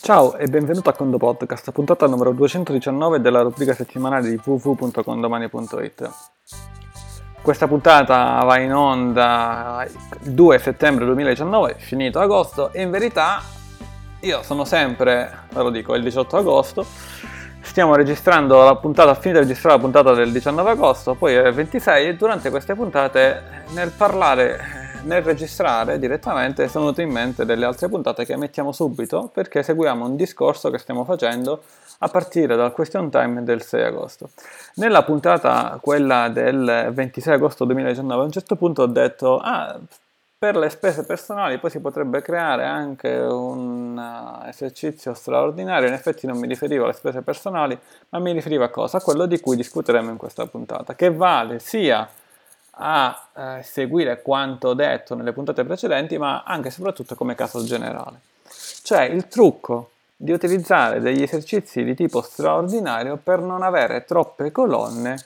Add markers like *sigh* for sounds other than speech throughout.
Ciao e benvenuto a Condo Podcast, puntata numero 219 della rubrica settimanale di www.condomani.it. Questa puntata va in onda il 2 settembre 2019, finito agosto, e in verità io sono sempre, ve lo dico, il 18 agosto, stiamo registrando la puntata, finita di registrare la puntata del 19 agosto, poi è il 26 e durante queste puntate nel parlare nel registrare direttamente sono venute in mente delle altre puntate che mettiamo subito perché seguiamo un discorso che stiamo facendo a partire dal question time del 6 agosto. Nella puntata, quella del 26 agosto 2019, a un certo punto ho detto, ah, per le spese personali poi si potrebbe creare anche un uh, esercizio straordinario, in effetti non mi riferivo alle spese personali, ma mi riferivo a cosa? A quello di cui discuteremo in questa puntata, che vale sia a eh, seguire quanto detto nelle puntate precedenti, ma anche e soprattutto come caso generale. Cioè il trucco di utilizzare degli esercizi di tipo straordinario per non avere troppe colonne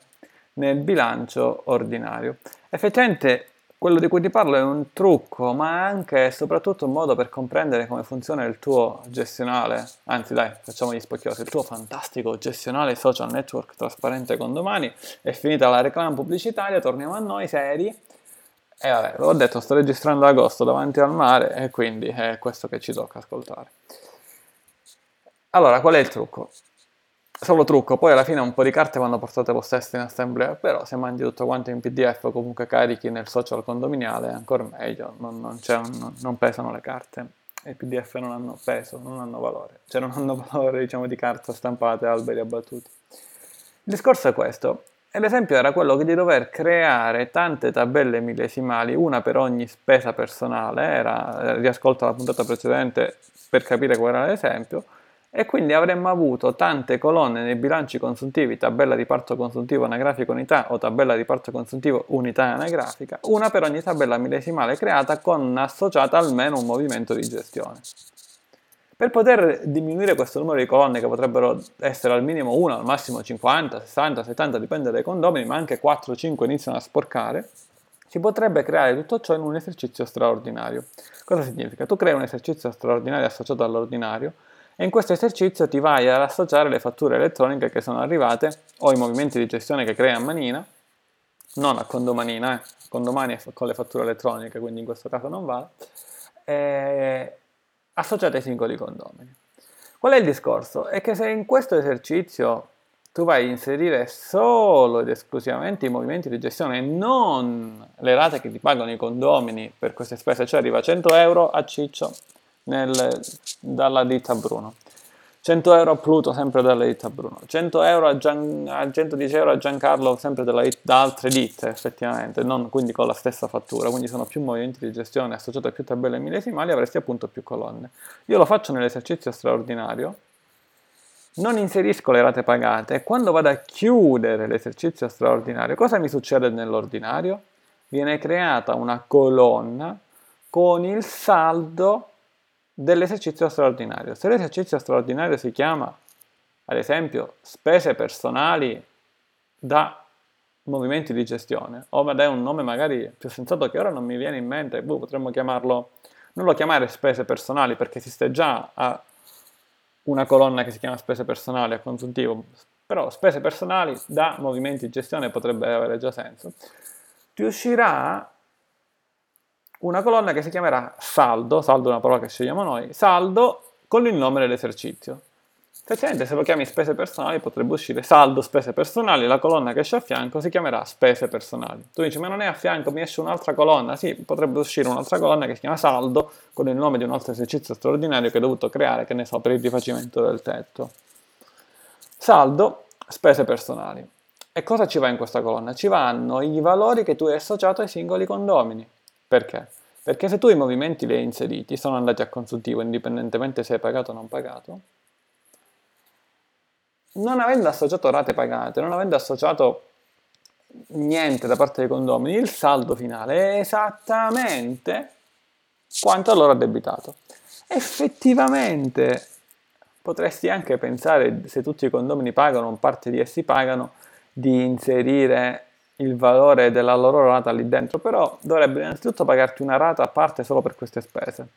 nel bilancio ordinario. Effettivamente quello di cui ti parlo è un trucco, ma anche e soprattutto un modo per comprendere come funziona il tuo gestionale, anzi dai, facciamo gli spocchiosi, il tuo fantastico gestionale social network trasparente con domani. È finita la reclama pubblicitaria, torniamo a noi seri. E vabbè, l'ho detto, sto registrando agosto davanti al mare e quindi è questo che ci tocca ascoltare. Allora, qual è il trucco? Solo trucco, poi alla fine un po' di carte vanno portate possesse in assemblea, però se mandi tutto quanto in PDF o comunque carichi nel social condominiale è ancora meglio, non, non, un, non pesano le carte, i PDF non hanno peso, non hanno valore, cioè non hanno *laughs* valore diciamo di carta stampate, alberi abbattuti. Il discorso è questo, e l'esempio era quello di dover creare tante tabelle millesimali, una per ogni spesa personale, era, riascolta la puntata precedente per capire qual era l'esempio, e quindi avremmo avuto tante colonne nei bilanci consuntivi, tabella di parto consuntivo anagrafica unità o tabella di parto consuntivo unità anagrafica, una per ogni tabella millesimale creata con associata almeno un movimento di gestione. Per poter diminuire questo numero di colonne, che potrebbero essere al minimo 1, al massimo 50, 60, 70, dipende dai condomini, ma anche 4 5 iniziano a sporcare, si potrebbe creare tutto ciò in un esercizio straordinario. Cosa significa? Tu crei un esercizio straordinario associato all'ordinario, e in questo esercizio ti vai ad associare le fatture elettroniche che sono arrivate o i movimenti di gestione che crea a manina, non a condomanina, eh. condomani è con le fatture elettroniche, quindi in questo caso non vale, eh, associate ai singoli condomini. Qual è il discorso? È che se in questo esercizio tu vai a inserire solo ed esclusivamente i movimenti di gestione e non le rate che ti pagano i condomini per queste spese, cioè arriva 100 euro a Ciccio, nel, dalla ditta Bruno. 100 euro a Pluto sempre dalla ditta Bruno, 100 euro a, Gian, a 110 euro a Giancarlo sempre dalla, da altre ditte effettivamente, non quindi con la stessa fattura, quindi sono più movimenti di gestione associati a più tabelle millesimali, avresti appunto più colonne. Io lo faccio nell'esercizio straordinario, non inserisco le rate pagate e quando vado a chiudere l'esercizio straordinario, cosa mi succede nell'ordinario? Viene creata una colonna con il saldo dell'esercizio straordinario. Se l'esercizio straordinario si chiama, ad esempio, spese personali da movimenti di gestione, o è un nome magari più sensato che ora non mi viene in mente, boh, potremmo chiamarlo, non lo chiamare spese personali perché esiste già una colonna che si chiama spese personali a consuntivo, però spese personali da movimenti di gestione potrebbe avere già senso. Ti uscirà una colonna che si chiamerà saldo, saldo è una parola che scegliamo noi, saldo con il nome dell'esercizio. Effettivamente se lo chiami spese personali potrebbe uscire saldo spese personali, la colonna che esce a fianco si chiamerà spese personali. Tu dici ma non è a fianco, mi esce un'altra colonna? Sì, potrebbe uscire un'altra colonna che si chiama saldo con il nome di un altro esercizio straordinario che hai dovuto creare, che ne so, per il rifacimento del tetto. Saldo, spese personali. E cosa ci va in questa colonna? Ci vanno i valori che tu hai associato ai singoli condomini. Perché? Perché se tu i movimenti li hai inseriti, sono andati a consultivo indipendentemente se hai pagato o non pagato, non avendo associato rate pagate, non avendo associato niente da parte dei condomini, il saldo finale è esattamente quanto loro addebitato. Effettivamente potresti anche pensare, se tutti i condomini pagano, parte di essi pagano, di inserire il valore della loro rata lì dentro, però dovrebbe innanzitutto pagarti una rata a parte solo per queste spese.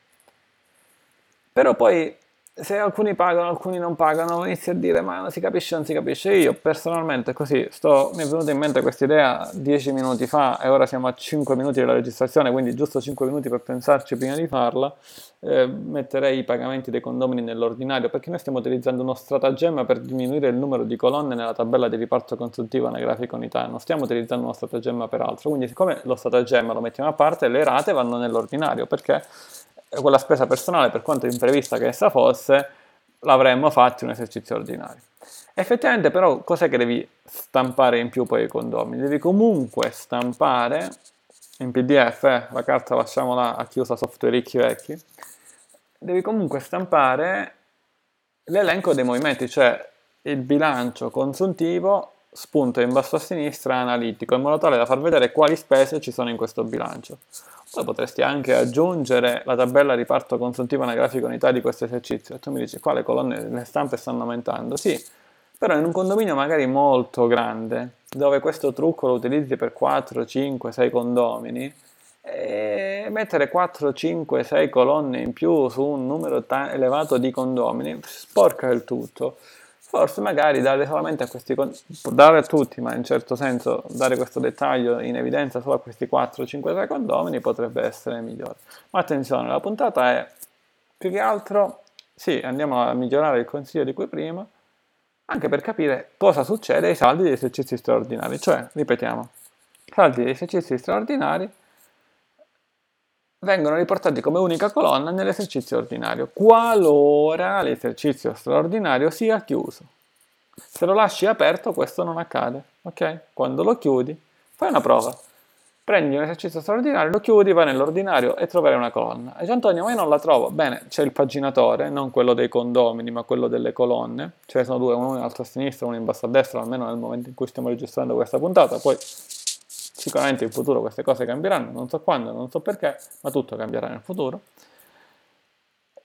Però poi se alcuni pagano, alcuni non pagano, inizi a dire ma non si capisce, non si capisce. Io personalmente così, sto, mi è venuta in mente questa idea 10 minuti fa e ora siamo a 5 minuti della registrazione, quindi giusto 5 minuti per pensarci prima di farla. Eh, metterei i pagamenti dei condomini nell'ordinario perché noi stiamo utilizzando uno stratagemma per diminuire il numero di colonne nella tabella di riparto consultivo anagrafica unità, non stiamo utilizzando uno stratagemma per altro, quindi siccome lo stratagemma lo mettiamo a parte, le rate vanno nell'ordinario perché quella spesa personale, per quanto imprevista che essa fosse, l'avremmo fatta un esercizio ordinario. Effettivamente però cos'è che devi stampare in più poi i condomini? Devi comunque stampare in PDF, eh, la carta lasciamola a chi usa software ricchi vecchi, devi comunque stampare l'elenco dei movimenti, cioè il bilancio consuntivo spunto in basso a sinistra analitico, in modo tale da far vedere quali spese ci sono in questo bilancio. Poi potresti anche aggiungere la tabella riparto consuntivo anagrafico unità di questo esercizio. Tu mi dici qua le colonne, le stampe stanno aumentando. Sì, però in un condominio magari molto grande, dove questo trucco lo utilizzi per 4, 5, 6 condomini, e mettere 4, 5, 6 colonne in più su un numero elevato di condomini sporca il tutto forse magari dare solamente a questi, dare a tutti, ma in certo senso dare questo dettaglio in evidenza solo a questi 4-5 condomini potrebbe essere migliore. Ma attenzione, la puntata è più che altro, sì, andiamo a migliorare il consiglio di cui prima, anche per capire cosa succede ai saldi degli esercizi straordinari, cioè, ripetiamo, saldi degli esercizi straordinari vengono riportati come unica colonna nell'esercizio ordinario, qualora l'esercizio straordinario sia chiuso. Se lo lasci aperto questo non accade, ok? Quando lo chiudi, fai una prova. Prendi un esercizio straordinario, lo chiudi, vai nell'ordinario e troverai una colonna. E Antonio, ma io non la trovo. Bene, c'è il paginatore, non quello dei condomini, ma quello delle colonne. Ce ne sono due, uno in alto a sinistra, uno in basso a destra, almeno nel momento in cui stiamo registrando questa puntata. Poi Sicuramente in futuro queste cose cambieranno, non so quando, non so perché, ma tutto cambierà nel futuro.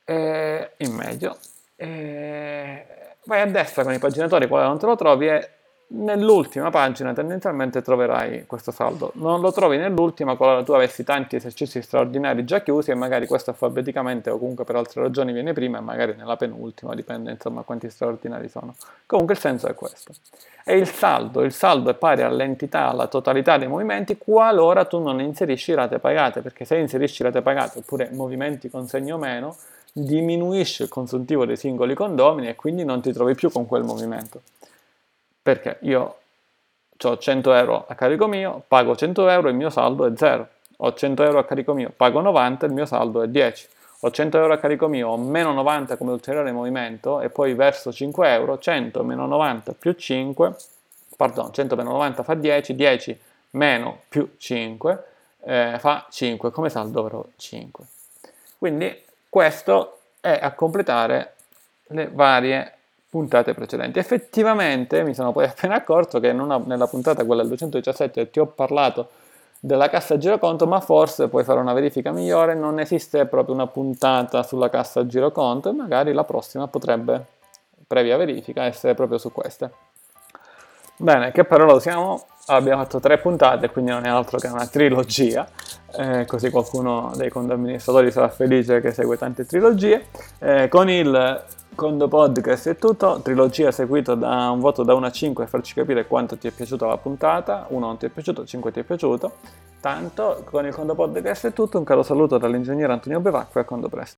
E in meglio. E vai a destra con i paginatori, quando non te lo trovi e nell'ultima pagina tendenzialmente troverai questo saldo. Non lo trovi nell'ultima qualora tu avessi tanti esercizi straordinari già chiusi e magari questo alfabeticamente o comunque per altre ragioni viene prima e magari nella penultima, dipende insomma quanti straordinari sono. Comunque il senso è questo. E il saldo, il saldo è pari all'entità, alla totalità dei movimenti qualora tu non inserisci rate pagate, perché se inserisci rate pagate oppure movimenti con segno meno, diminuisce il consuntivo dei singoli condomini e quindi non ti trovi più con quel movimento perché io ho 100 euro a carico mio, pago 100 euro, il mio saldo è 0. Ho 100 euro a carico mio, pago 90, il mio saldo è 10. Ho 100 euro a carico mio, ho meno 90 come ulteriore movimento e poi verso 5 euro, 100 meno 90 più 5, pardon, 100 meno 90 fa 10, 10 meno più 5 eh, fa 5, come saldo avrò 5. Quindi questo è a completare le varie puntate precedenti. Effettivamente mi sono poi *laughs* appena accorto che una, nella puntata, quella del 217, ti ho parlato della cassa giroconto, ma forse puoi fare una verifica migliore, non esiste proprio una puntata sulla cassa giroconto e magari la prossima potrebbe, previa verifica, essere proprio su queste. Bene, che parola usiamo? Abbiamo fatto tre puntate, quindi non è altro che una trilogia, eh, così qualcuno dei condominiatori sarà felice che segue tante trilogie. Eh, con il Condo Podcast è tutto, trilogia seguito da un voto da 1 a 5 per farci capire quanto ti è piaciuta la puntata, 1 non ti è piaciuto, 5 ti è piaciuto. Tanto con il Condo Podcast è tutto, un caro saluto dall'ingegnere Antonio Bevacqua e a Condo Presto.